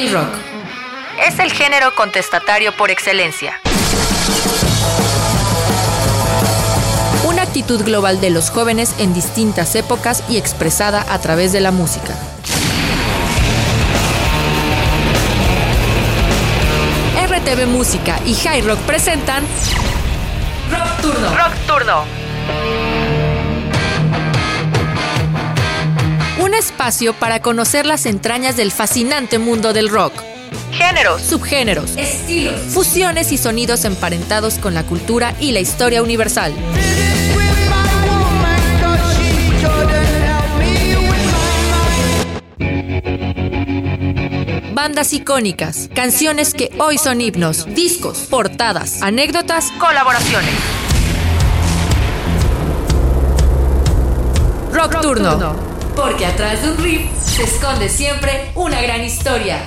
El rock. Es el género contestatario por excelencia. Una actitud global de los jóvenes en distintas épocas y expresada a través de la música. RTV Música y High Rock presentan Rock Turno. Rock Turno. Un espacio para conocer las entrañas del fascinante mundo del rock. Géneros, subgéneros, estilos, fusiones y sonidos emparentados con la cultura y la historia universal. bandas icónicas, canciones que hoy son himnos, discos, portadas, anécdotas, colaboraciones. Rock, Turno. Porque atrás de un riff se esconde siempre una gran historia.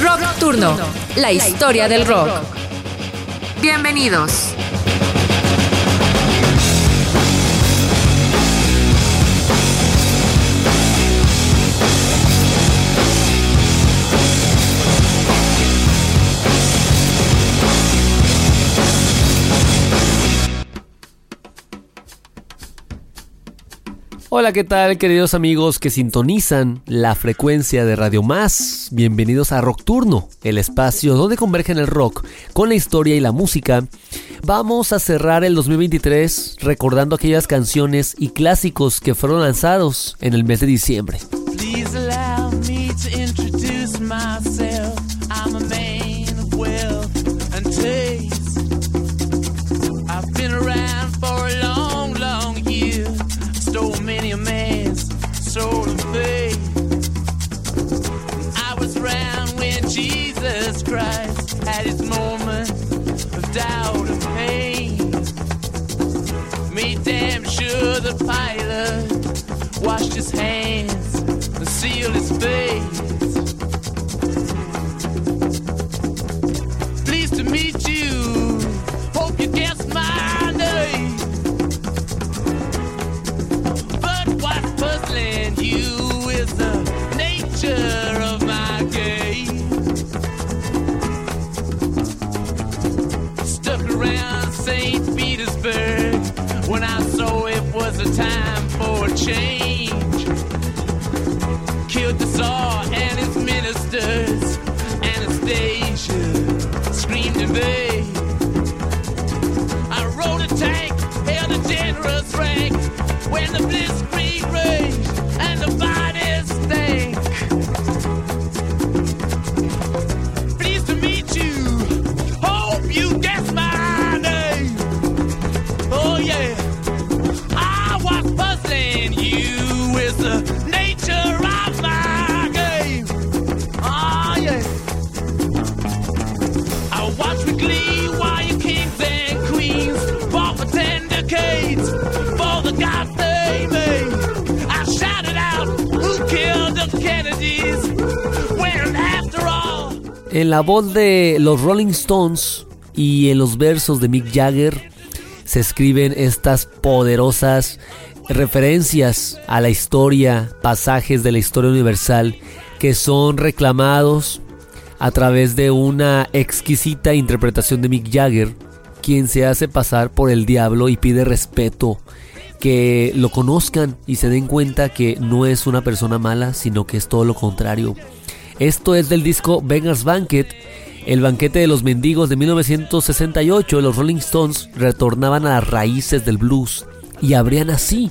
Rock Turno, la historia del rock. Bienvenidos. Hola, ¿qué tal queridos amigos que sintonizan la frecuencia de Radio Más? Bienvenidos a Rock Turno, el espacio donde convergen el rock con la historia y la música. Vamos a cerrar el 2023 recordando aquellas canciones y clásicos que fueron lanzados en el mes de diciembre. Christ washed his hands and sealed his face. En la voz de los Rolling Stones y en los versos de Mick Jagger se escriben estas poderosas referencias a la historia, pasajes de la historia universal que son reclamados a través de una exquisita interpretación de Mick Jagger, quien se hace pasar por el diablo y pide respeto, que lo conozcan y se den cuenta que no es una persona mala, sino que es todo lo contrario. Esto es del disco Beggars Banquet el banquete de los mendigos de 1968, los Rolling Stones retornaban a las raíces del blues y abrían así.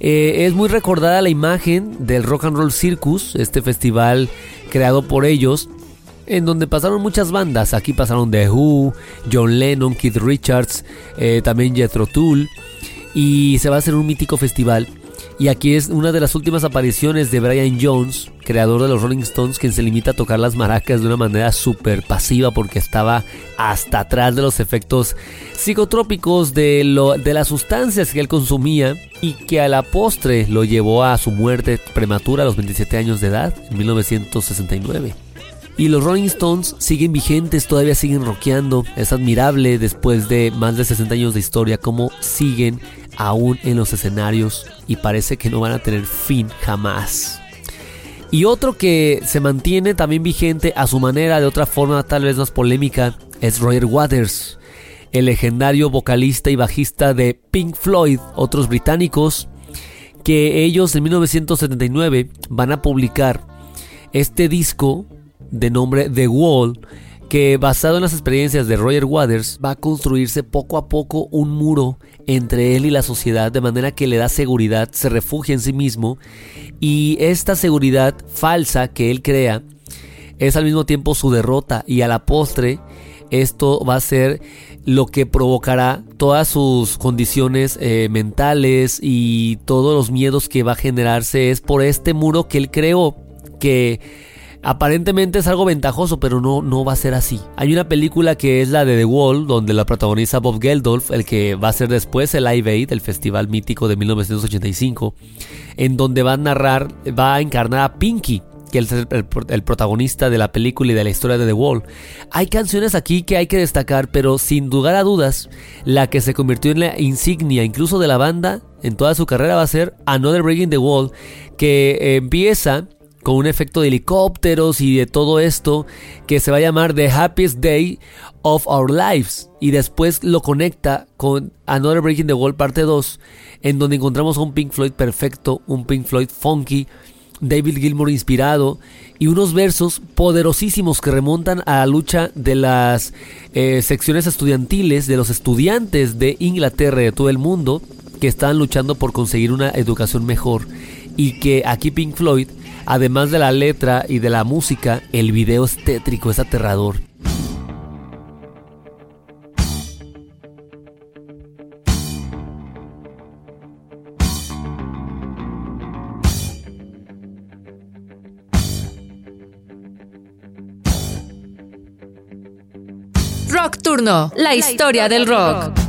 Eh, es muy recordada la imagen del Rock and Roll Circus, este festival creado por ellos, en donde pasaron muchas bandas. Aquí pasaron The Who, John Lennon, Keith Richards, eh, también Jethro Tull. Y se va a hacer un mítico festival y aquí es una de las últimas apariciones de Brian Jones, creador de los Rolling Stones, quien se limita a tocar las maracas de una manera súper pasiva porque estaba hasta atrás de los efectos psicotrópicos de, lo, de las sustancias que él consumía y que a la postre lo llevó a su muerte prematura a los 27 años de edad en 1969. Y los Rolling Stones siguen vigentes, todavía siguen rockeando. Es admirable después de más de 60 años de historia cómo siguen aún en los escenarios y parece que no van a tener fin jamás. Y otro que se mantiene también vigente a su manera, de otra forma tal vez más polémica, es Roger Waters, el legendario vocalista y bajista de Pink Floyd, otros británicos, que ellos en 1979 van a publicar este disco de nombre The Wall, que basado en las experiencias de Roger Waters va a construirse poco a poco un muro entre él y la sociedad de manera que le da seguridad, se refugia en sí mismo y esta seguridad falsa que él crea es al mismo tiempo su derrota y a la postre esto va a ser lo que provocará todas sus condiciones eh, mentales y todos los miedos que va a generarse. Es por este muro que él creó que aparentemente es algo ventajoso, pero no, no va a ser así. Hay una película que es la de The Wall, donde la protagoniza Bob Geldof, el que va a ser después el Live Aid, el festival mítico de 1985, en donde va a narrar, va a encarnar a Pinky, que es el, protagonista de la película y de la historia de The Wall. Hay canciones aquí que hay que destacar, pero sin lugar a dudas, la que se convirtió en la insignia incluso de la banda en toda su carrera va a ser Another Breaking the Wall, que empieza con un efecto de helicópteros y de todo esto que se va a llamar The Happiest Day of Our Lives. Y después lo conecta con Another Breaking the Wall parte 2 en donde encontramos un Pink Floyd perfecto, un Pink Floyd funky David Gilmour inspirado y unos versos poderosísimos que remontan a la lucha de las eh, secciones estudiantiles, de los estudiantes de Inglaterra y de todo el mundo que estaban luchando por conseguir una educación mejor. Y que aquí Pink Floyd, además de la letra y de la música, el video es tétrico, es aterrador. Rock Turno, la historia del rock.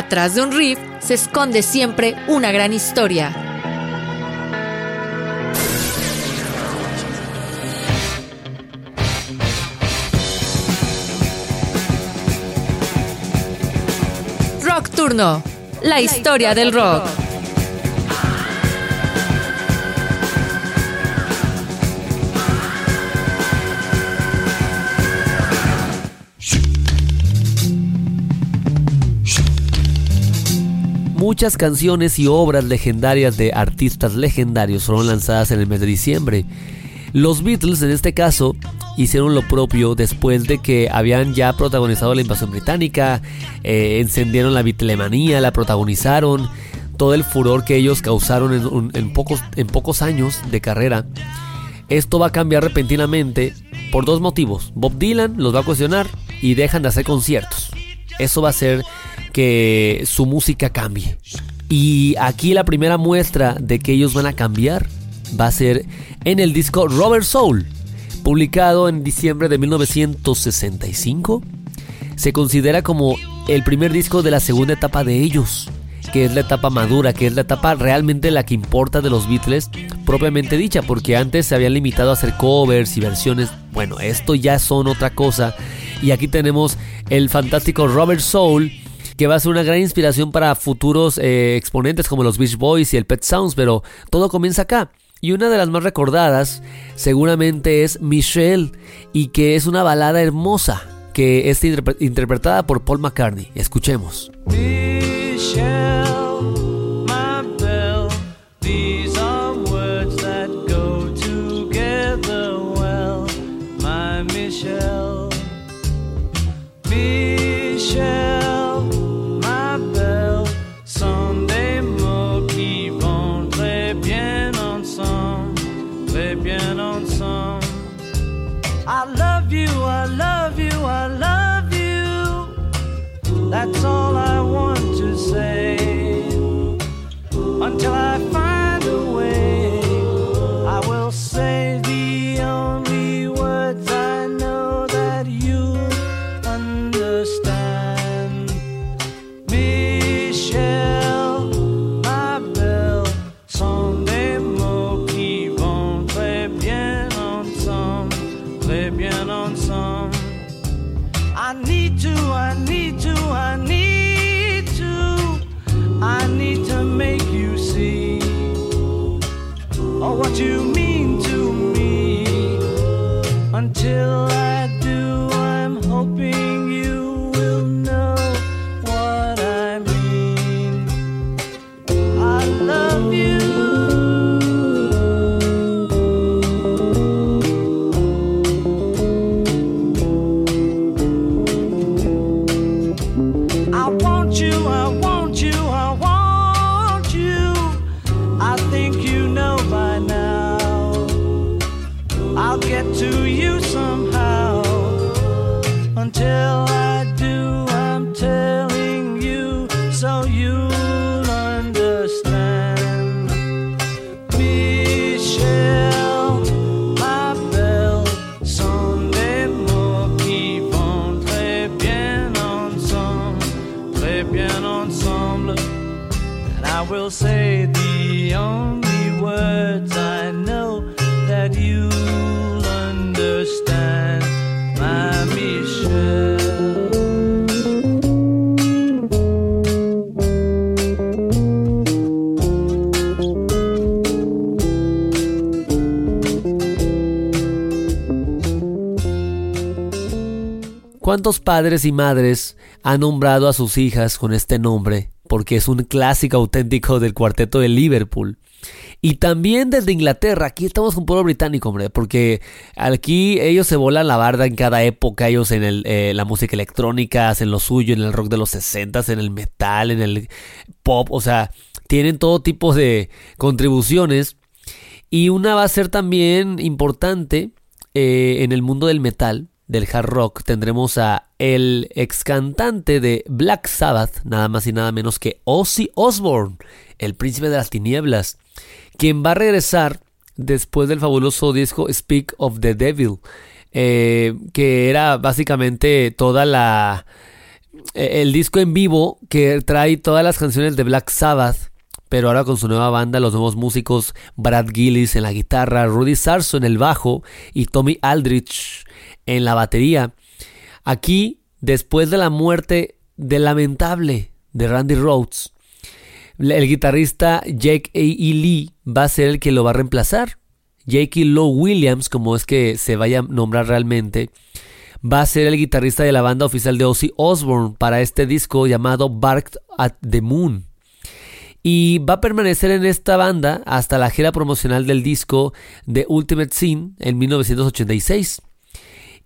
Atrás de un riff se esconde siempre una gran historia. Rock Turno, la historia del rock. Muchas canciones y obras legendarias de artistas legendarios fueron lanzadas en el mes de diciembre. Los Beatles, en este caso, hicieron lo propio después de que habían ya protagonizado la invasión británica, eh, encendieron la Beatlemanía, la protagonizaron, todo el furor que ellos causaron en, pocos, en pocos años de carrera. Esto va a cambiar repentinamente por dos motivos. Bob Dylan los va a cuestionar y dejan de hacer conciertos. Eso va a ser que su música cambie. Y aquí la primera muestra de que ellos van a cambiar va a ser en el disco Robert Soul, publicado en diciembre de 1965. Se considera como el primer disco de la segunda etapa de ellos, que es la etapa madura, que es la etapa realmente la que importa de los Beatles, propiamente dicha, porque antes se habían limitado a hacer covers y versiones. Bueno, esto ya son otra cosa. Y aquí tenemos el fantástico Robert Soul que va a ser una gran inspiración para futuros eh, exponentes como los Beach Boys y el Pet Sounds, pero todo comienza acá. Y una de las más recordadas seguramente es Michelle y que es una balada hermosa que es interpretada por Paul McCartney. Escuchemos. That's all I want to say. Until I ¿Cuántos padres y madres han nombrado a sus hijas con este nombre? Porque es un clásico auténtico del cuarteto de Liverpool. Y también desde Inglaterra, aquí estamos con pueblo británico, hombre, porque aquí ellos se volan la barda en cada época, ellos en eh, la música electrónica, hacen lo suyo, en el rock de los 60, en el metal, en el pop, o sea, tienen todo tipo de contribuciones. Y una va a ser también importante eh, en el mundo del metal, del hard rock, tendremos a el ex cantante de Black Sabbath, nada más y nada menos que Ozzy Osbourne, el príncipe de las tinieblas, quien va a regresar después del fabuloso disco Speak of the Devil, eh, que era básicamente toda la eh, el disco en vivo que trae todas las canciones de Black Sabbath, pero ahora con su nueva banda, los nuevos músicos Brad Gillis en la guitarra, Rudy Sarso en el bajo y Tommy Aldrich en la batería. Aquí, después de la muerte del lamentable de Randy Rhodes, el guitarrista Jake A. E. Lee va a ser el que lo va a reemplazar. Jake Lowe Williams, como es que se vaya a nombrar realmente, va a ser el guitarrista de la banda oficial de Ozzy Osbourne para este disco llamado Barked at the Moon. Y va a permanecer en esta banda hasta la gira promocional del disco The Ultimate Scene en 1986.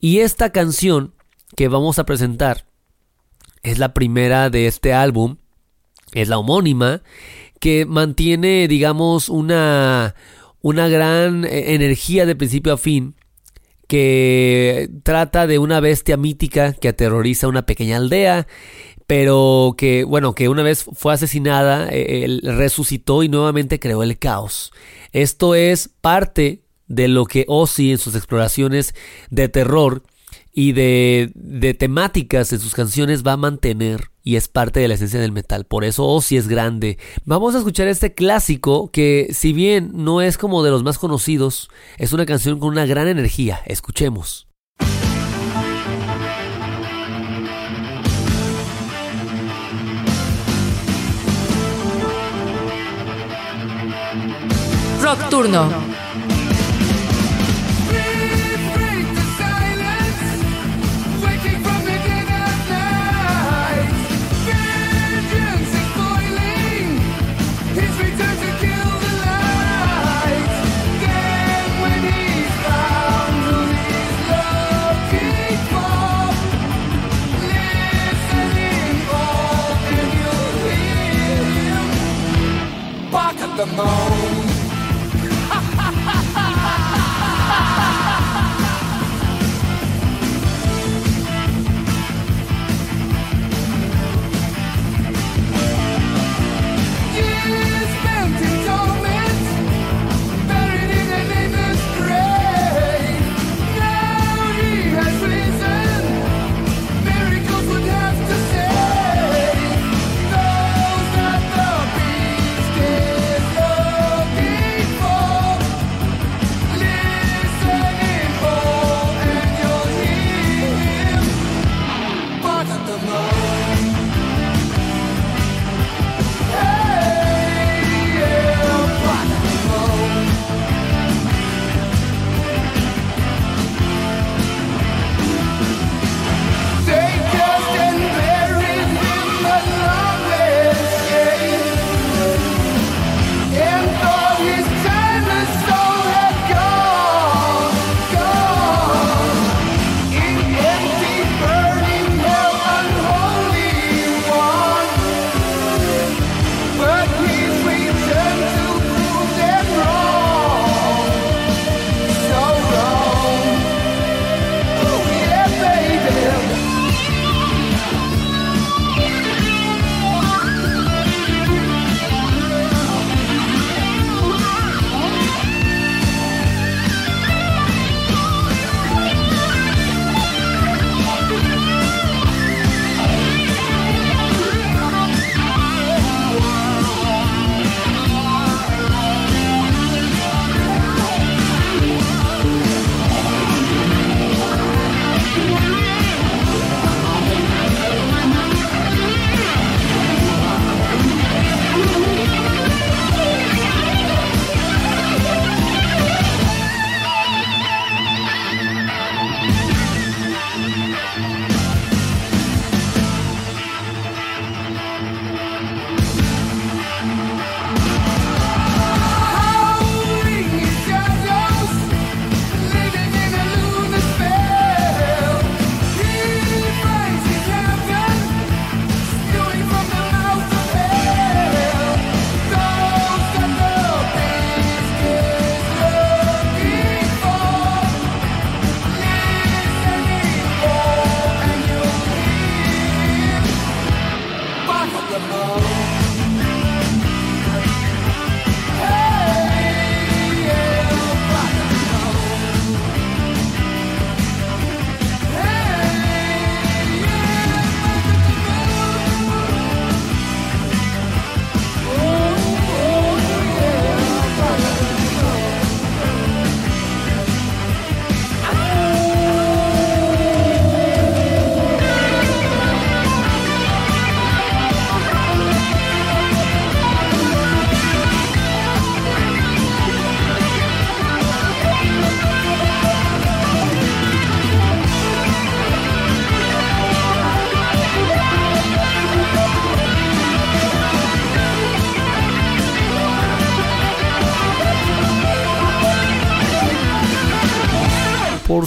Y esta canción que vamos a presentar es la primera de este álbum, es la homónima, que mantiene, digamos, una, una gran eh, energía de principio a fin que trata de una bestia mítica que aterroriza una pequeña aldea, pero que, bueno, que una vez fue asesinada, eh, resucitó y nuevamente creó el caos. Esto es parte de lo que Ozzy en sus exploraciones de terror y de, de temáticas en sus canciones va a mantener y es parte de la esencia del metal. Por eso Ozzy es grande. Vamos a escuchar este clásico que si bien no es como de los más conocidos, es una canción con una gran energía. Escuchemos. Rock Turno. The moon.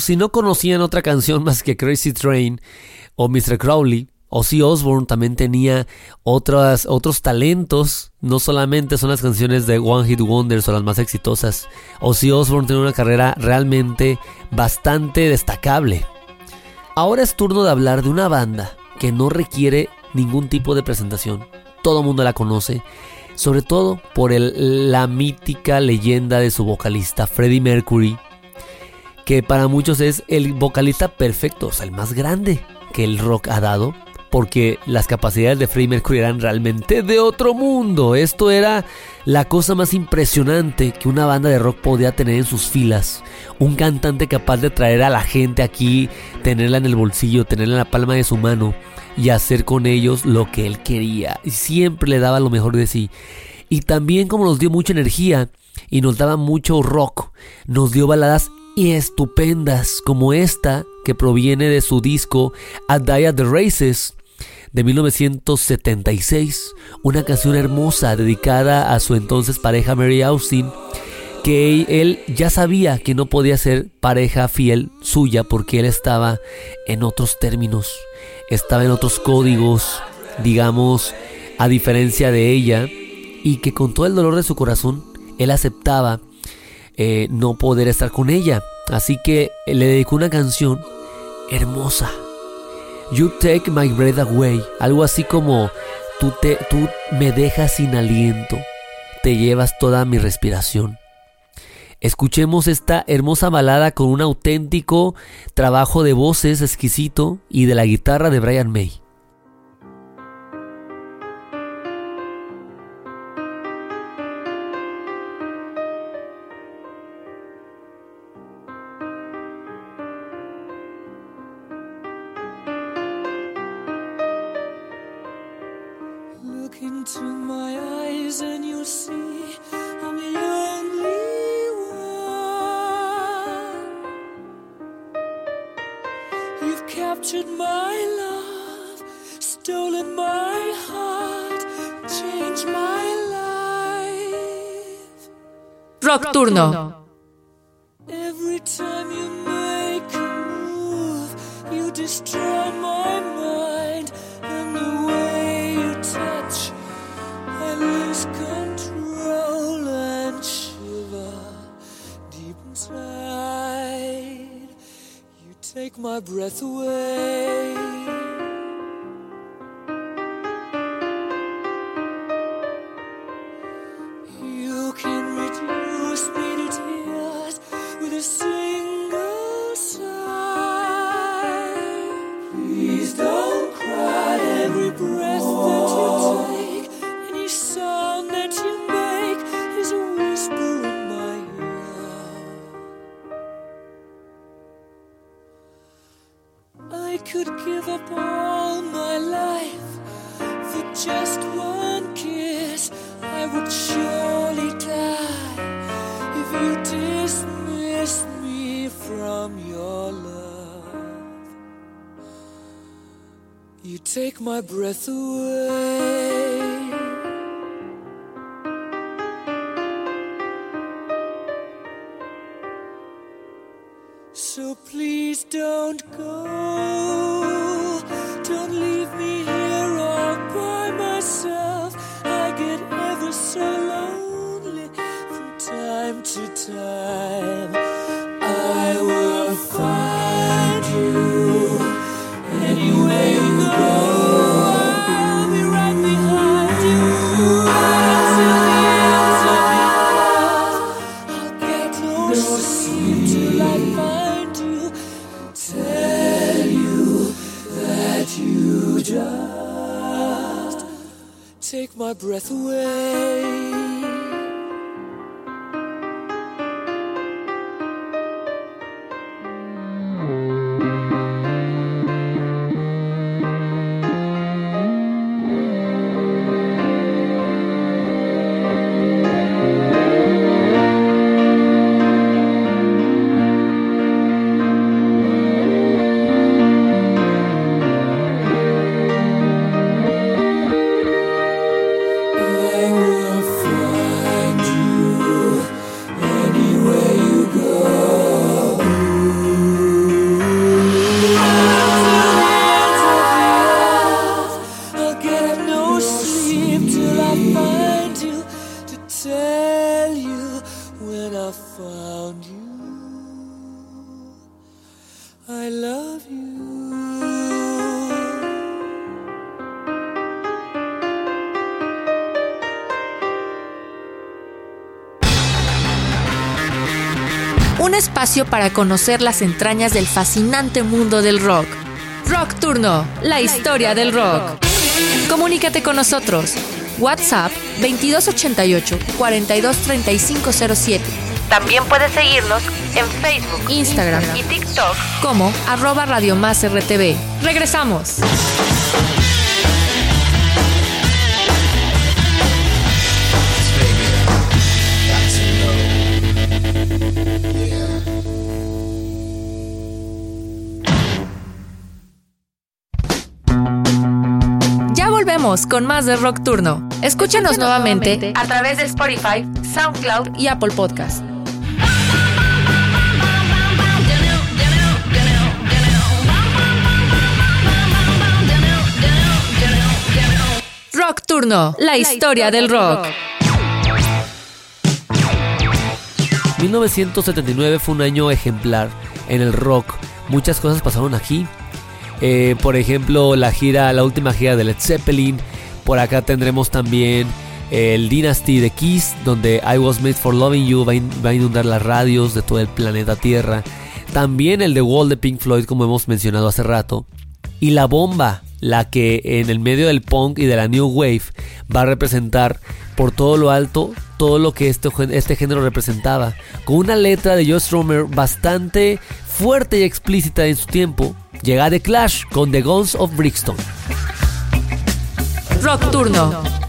Si no conocían otra canción más que Crazy Train o Mr. Crowley, Ozzy Osbourne también tenía otras, otros talentos, no solamente son las canciones de One Hit Wonders o las más exitosas. Ozzy Osbourne tiene una carrera realmente bastante destacable. Ahora es turno de hablar de una banda que no requiere ningún tipo de presentación. Todo el mundo la conoce, sobre todo por la mítica leyenda de su vocalista Freddie Mercury, que para muchos es el vocalista perfecto, o sea, el más grande que el rock ha dado porque las capacidades de Freddie Mercury eran realmente de otro mundo. Esto era la cosa más impresionante que una banda de rock podía tener en sus filas. Un cantante capaz de traer a la gente aquí, tenerla en el bolsillo, tenerla en la palma de su mano y hacer con ellos lo que él quería. Y siempre le daba lo mejor de sí. Y también como nos dio mucha energía y nos daba mucho rock, nos dio baladas y estupendas como esta que proviene de su disco A Day at the Races de 1976, una canción hermosa dedicada a su entonces pareja Mary Austin, que él ya sabía que no podía ser pareja fiel suya porque él estaba en otros términos, estaba en otros códigos, digamos, a diferencia de ella, y que con todo el dolor de su corazón, él aceptaba eh, no poder estar con ella. Así que le dedicó una canción hermosa. You take my breath away. Algo así como tú, te, tú me dejas sin aliento. Te llevas toda mi respiración. Escuchemos esta hermosa balada con un auténtico trabajo de voces exquisito y de la guitarra de Brian May. Rock Turno. Every time you make a move, you destroy my mind. And the way you touch, I lose control and shiver deep inside. You take my breath away. Espacio para conocer las entrañas del fascinante mundo del rock. Rock Turno, la historia del rock. Comunícate con nosotros. WhatsApp 2288 423507. También puedes seguirnos en Facebook, Instagram y TikTok como arroba Radio Más RTV. Regresamos. Con más de Rock Turno. Escúchanos nuevamente a través de Spotify, SoundCloud y Apple Podcast. Rock Turno, la historia del rock. 1979 fue un año ejemplar en el rock. Muchas cosas pasaron aquí. Eh, por ejemplo, la gira, la última gira de Led Zeppelin. Por acá tendremos también el Dynasty de Kiss, donde I Was Made for Loving You va, a inundar las radios de todo el planeta Tierra. También el The Wall de Pink Floyd, como hemos mencionado hace rato. Y la bomba, la que en el medio del punk y de la new wave va a representar por todo lo alto todo lo que este, este género representaba. Con una letra de Joe Strummer bastante fuerte y explícita en su tiempo, llega The Clash con The Guns of Brixton. Rock Turno.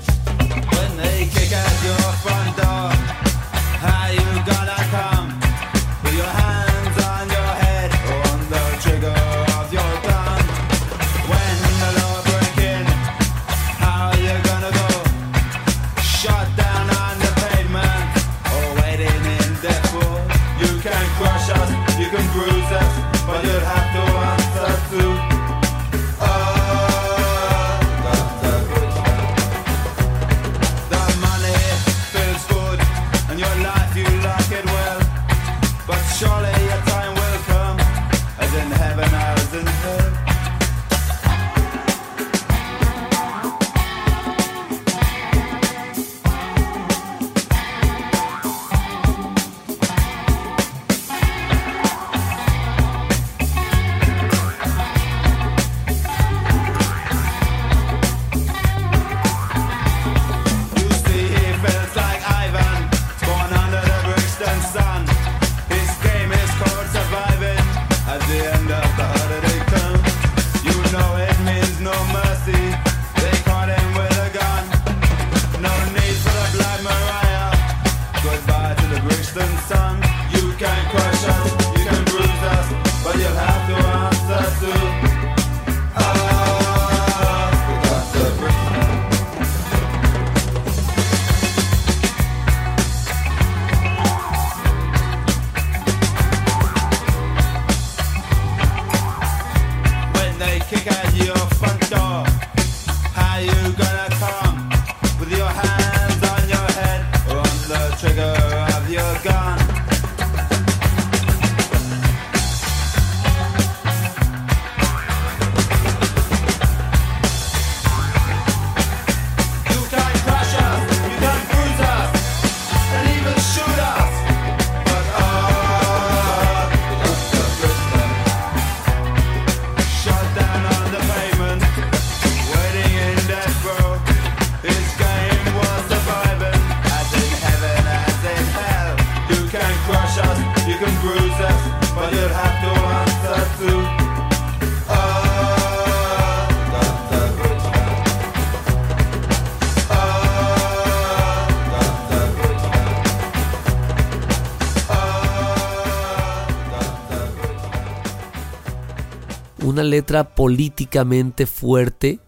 Letra políticamente fuerte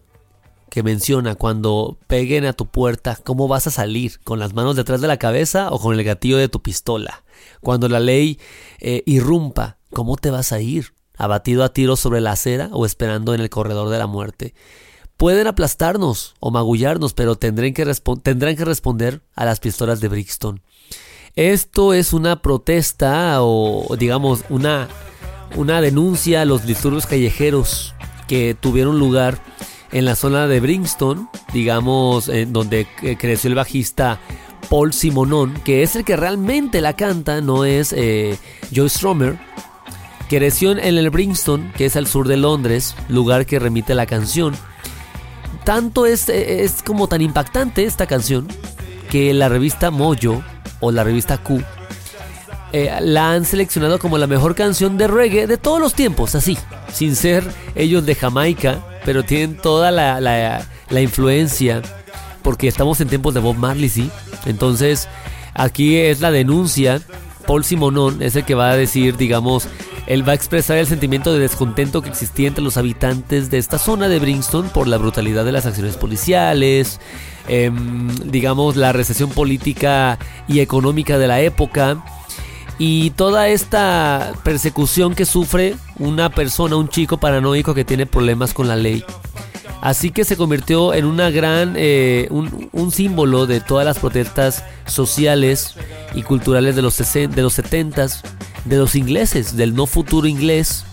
que menciona cuando peguen a tu puerta, ¿cómo vas a salir? ¿Con las manos detrás de la cabeza o con el gatillo de tu pistola? Cuando la ley eh, irrumpa, ¿cómo te vas a ir? ¿Abatido a tiros sobre la acera o esperando en el corredor de la muerte? Pueden aplastarnos o magullarnos, pero tendrán que, tendrán que responder a las pistolas de Brixton. Esto es una protesta o digamos una una denuncia a los disturbios callejeros que tuvieron lugar en la zona de Bringston, digamos, en donde creció el bajista Paul Simonon, que es el que realmente la canta, no es eh, Joe Stromer. Creció en el Bringston, que es al sur de Londres, lugar que remite la canción. Tanto es, es como tan impactante esta canción que la revista Mojo o la revista Q eh, la han seleccionado como la mejor canción de reggae de todos los tiempos, así, sin ser ellos de Jamaica, pero tienen toda la, la, influencia, porque estamos en tiempos de Bob Marley, sí. Entonces, aquí es la denuncia. Paul Simonón es el que va a decir, digamos, él va a expresar el sentimiento de descontento que existía entre los habitantes de esta zona de Bringston por la brutalidad de las acciones policiales, em, digamos, la recesión política y económica de la época y toda esta persecución que sufre una persona, un chico paranoico que tiene problemas con la ley. Así que se convirtió en una gran, eh, un, símbolo de todas las protestas sociales y culturales de los, de los 70s, de los ingleses, del no futuro inglés,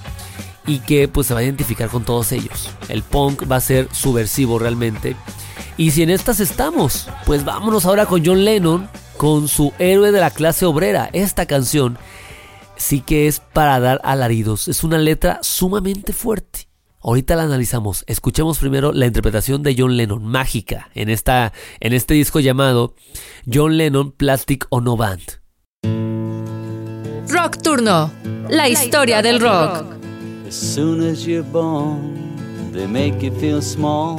y que pues se va a identificar con todos ellos. El punk va a ser subversivo realmente. Y si en estas estamos, pues vámonos ahora con John Lennon, con su héroe de la clase obrera. Esta canción sí que es para dar alaridos. Es una letra sumamente fuerte. Ahorita la analizamos. Escuchemos primero la interpretación de John Lennon, mágica, en, esta, en este disco llamado John Lennon Plastic Ono Band. Rock Turno, la historia del rock. As soon as you're born, they make you feel small.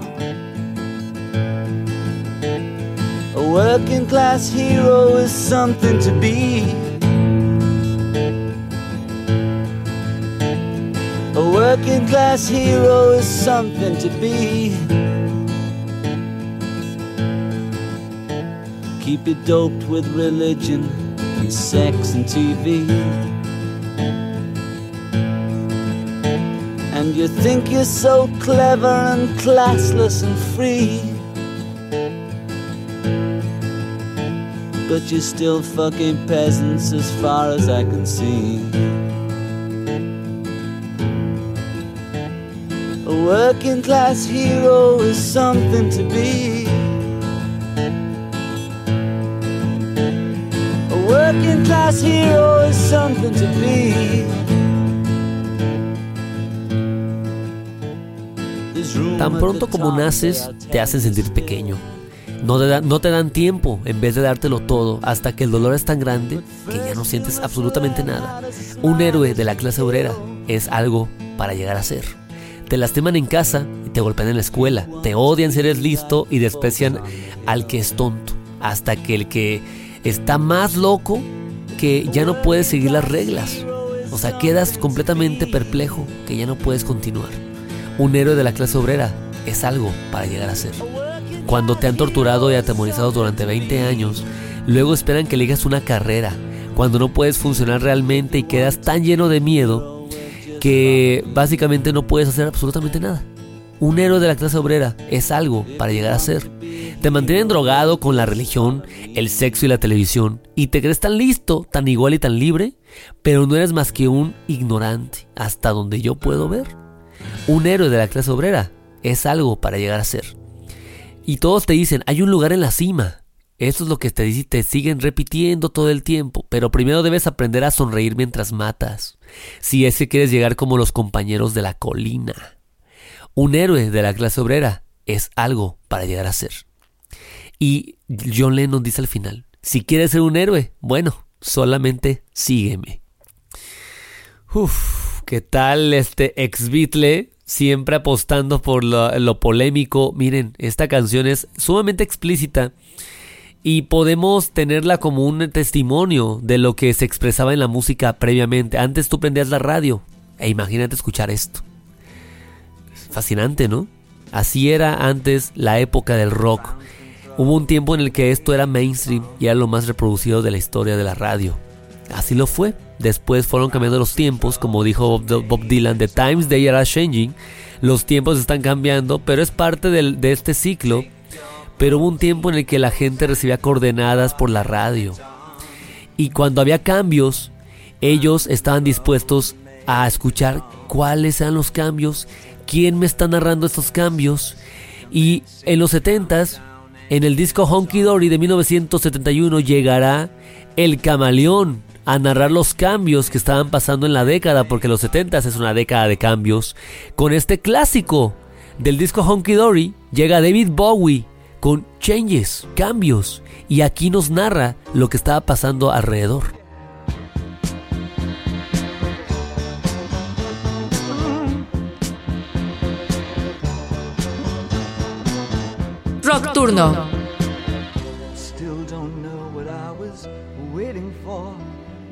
Working class hero is something to be. A working class hero is something to be. Keep it doped with religion and sex and TV. And you think you're so clever and classless and free. But you're still fucking peasants as far as I can see. A working class hero is something to be. A working class hero is something to be. Tan pronto como naces, te hacen sentir pequeño. No te, dan tiempo en vez de dártelo todo hasta que el dolor es tan grande que ya no sientes absolutamente nada. Un héroe de la clase obrera es algo para llegar a ser. Te lastiman en casa y te golpean en la escuela. Te odian si eres listo y desprecian al que es tonto. Hasta que el que está más loco que ya no puede seguir las reglas. O sea, quedas completamente perplejo que ya no puedes continuar. Un héroe de la clase obrera es algo para llegar a ser. Cuando te han torturado y atemorizado durante 20 años, Luego esperan que elijas una carrera, cuando no puedes funcionar realmente y quedas tan lleno de miedo que básicamente no puedes hacer absolutamente nada. Un héroe de la clase obrera es algo para llegar a ser. Te mantienen drogado con la religión, el sexo y la televisión, y te crees tan listo, tan igual y tan libre, pero no eres más que un ignorante, hasta donde yo puedo ver. Un héroe de la clase obrera es algo para llegar a ser. Y todos te dicen, hay un lugar en la cima. Eso es lo que te, te siguen repitiendo todo el tiempo, pero primero debes aprender a sonreír mientras matas, si es que quieres llegar como los compañeros de la colina. Un héroe de la clase obrera es algo para llegar a ser. Y John Lennon dice al final, si quieres ser un héroe, bueno, solamente sígueme. Uf, ¿qué tal este ex Beatle? Siempre apostando por lo, polémico. Miren, esta canción es sumamente explícita y podemos tenerla como un testimonio de lo que se expresaba en la música previamente. Antes tú prendías la radio e imagínate escuchar esto. Fascinante, ¿no? Así era antes la época del rock. Hubo un tiempo en el que esto era mainstream y era lo más reproducido de la historia de la radio. Así lo fue. Después fueron cambiando los tiempos, como dijo Bob Dylan, The Times They Are Changing. Los tiempos están cambiando, pero es parte de este ciclo. Pero hubo un tiempo en el que la gente recibía coordenadas por la radio. Y cuando había cambios, ellos estaban dispuestos a escuchar cuáles eran los cambios, quién me está narrando estos cambios. Y en los 70s en el disco Honky Dory de 1971 llegará El Camaleón a narrar los cambios que estaban pasando en la década, porque los 70 es una década de cambios. Con este clásico del disco Honky Dory llega David Bowie con Changes, cambios, y aquí nos narra lo que estaba pasando alrededor. Rock Turno.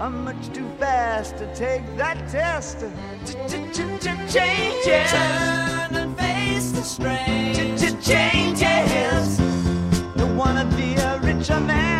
I'm much too fast to take that test. Changes. Turn and face the strain. Changes. Don't wanna be a richer man.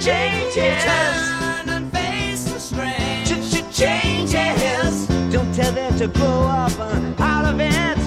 Changes. Turn and face the strange. Changes. Don't tell them to grow up out of it.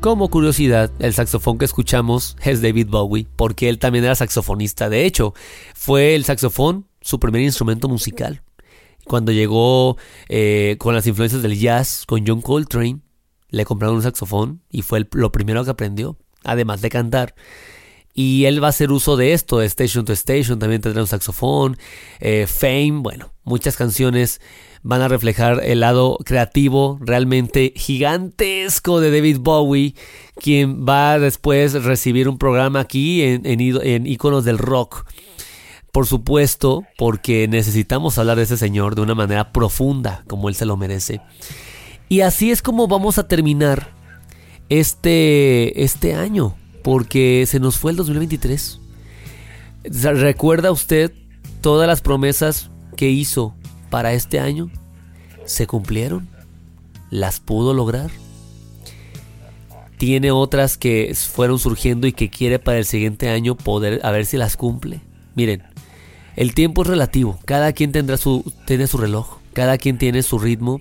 Como curiosidad, el saxofón que escuchamos es David Bowie, porque él también era saxofonista. De hecho, fue el saxofón su primer instrumento musical. Cuando llegó eh, con las influencias del jazz, con John Coltrane, le compraron un saxofón y fue lo primero que aprendió, además de cantar. Y él va a hacer uso de esto, de Station to Station, también tendrá un saxofón, eh, Fame, bueno, muchas canciones van a reflejar el lado creativo realmente gigantesco de David Bowie, quien va a después recibir un programa aquí en, en, Iconos del Rock. Por supuesto, porque necesitamos hablar de ese señor de una manera profunda, como él se lo merece. Y así es como vamos a terminar este, este año, porque se nos fue el 2023. ¿Recuerda usted todas las promesas que hizo para este año? ¿Se cumplieron? ¿Las pudo lograr? Tiene otras que fueron surgiendo y que quiere para el siguiente año poder a ver si las cumple. Miren, el tiempo es relativo, cada quien tendrá su, tiene su reloj, cada quien tiene su ritmo.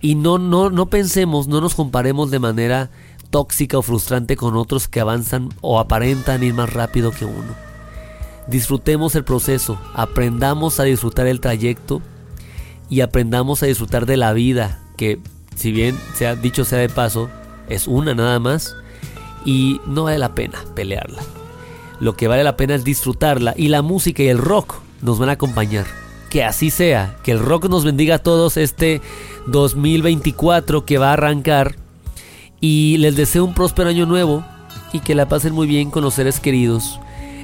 Y no, no, no pensemos, no nos comparemos de manera tóxica o frustrante con otros que avanzan o aparentan ir más rápido que uno. Disfrutemos el proceso, aprendamos a disfrutar el trayecto y aprendamos a disfrutar de la vida, que si bien sea dicho sea de paso, es una nada más y no vale la pena pelearla. Lo que vale la pena es disfrutarla y la música y el rock nos van a acompañar. Que así sea, que el rock nos bendiga a todos este 2024 que va a arrancar y les deseo un próspero año nuevo y que la pasen muy bien con los seres queridos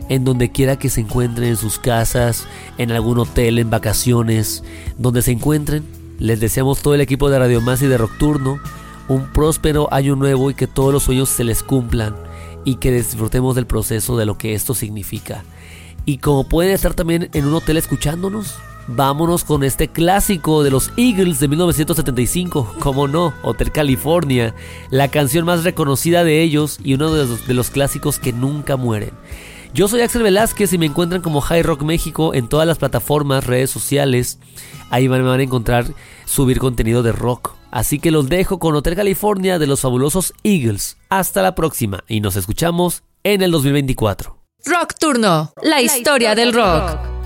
en donde quiera que se encuentren en sus casas, en algún hotel, en vacaciones, donde se encuentren. Les deseamos todo el equipo de Radio Más y de Rocturno un próspero año nuevo y que todos los sueños se les cumplan y que disfrutemos del proceso de lo que esto significa. Y como pueden estar también en un hotel escuchándonos, vámonos con este clásico de los Eagles de 1975, como no, Hotel California, la canción más reconocida de ellos y uno de los, clásicos que nunca mueren. Yo soy Axel Velázquez y me encuentran como High Rock México en todas las plataformas, redes sociales. Ahí van, van a encontrar subir contenido de rock. Así que los dejo con Hotel California de los fabulosos Eagles. Hasta la próxima y nos escuchamos en el 2024. Rock Turno, la historia del rock.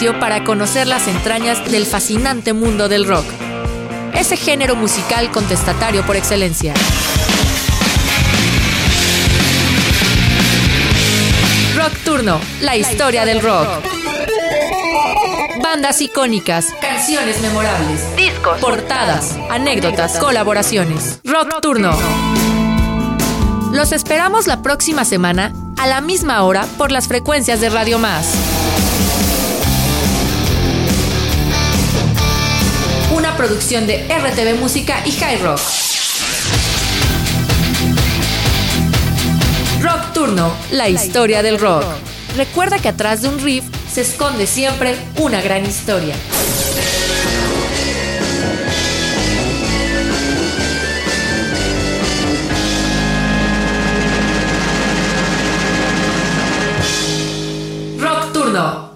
para conocer las entrañas del fascinante mundo del rock, ese género musical contestatario por excelencia. Rock Turno, la historia del rock. Bandas icónicas, canciones memorables, discos, portadas, anécdotas, colaboraciones. Rock Turno. Los esperamos la próxima semana a la misma hora por las frecuencias de Radio Más. producción de RTV Música y High Rock. Rock Turno, la historia del rock. Recuerda que atrás de un riff se esconde siempre una gran historia. Rock Turno.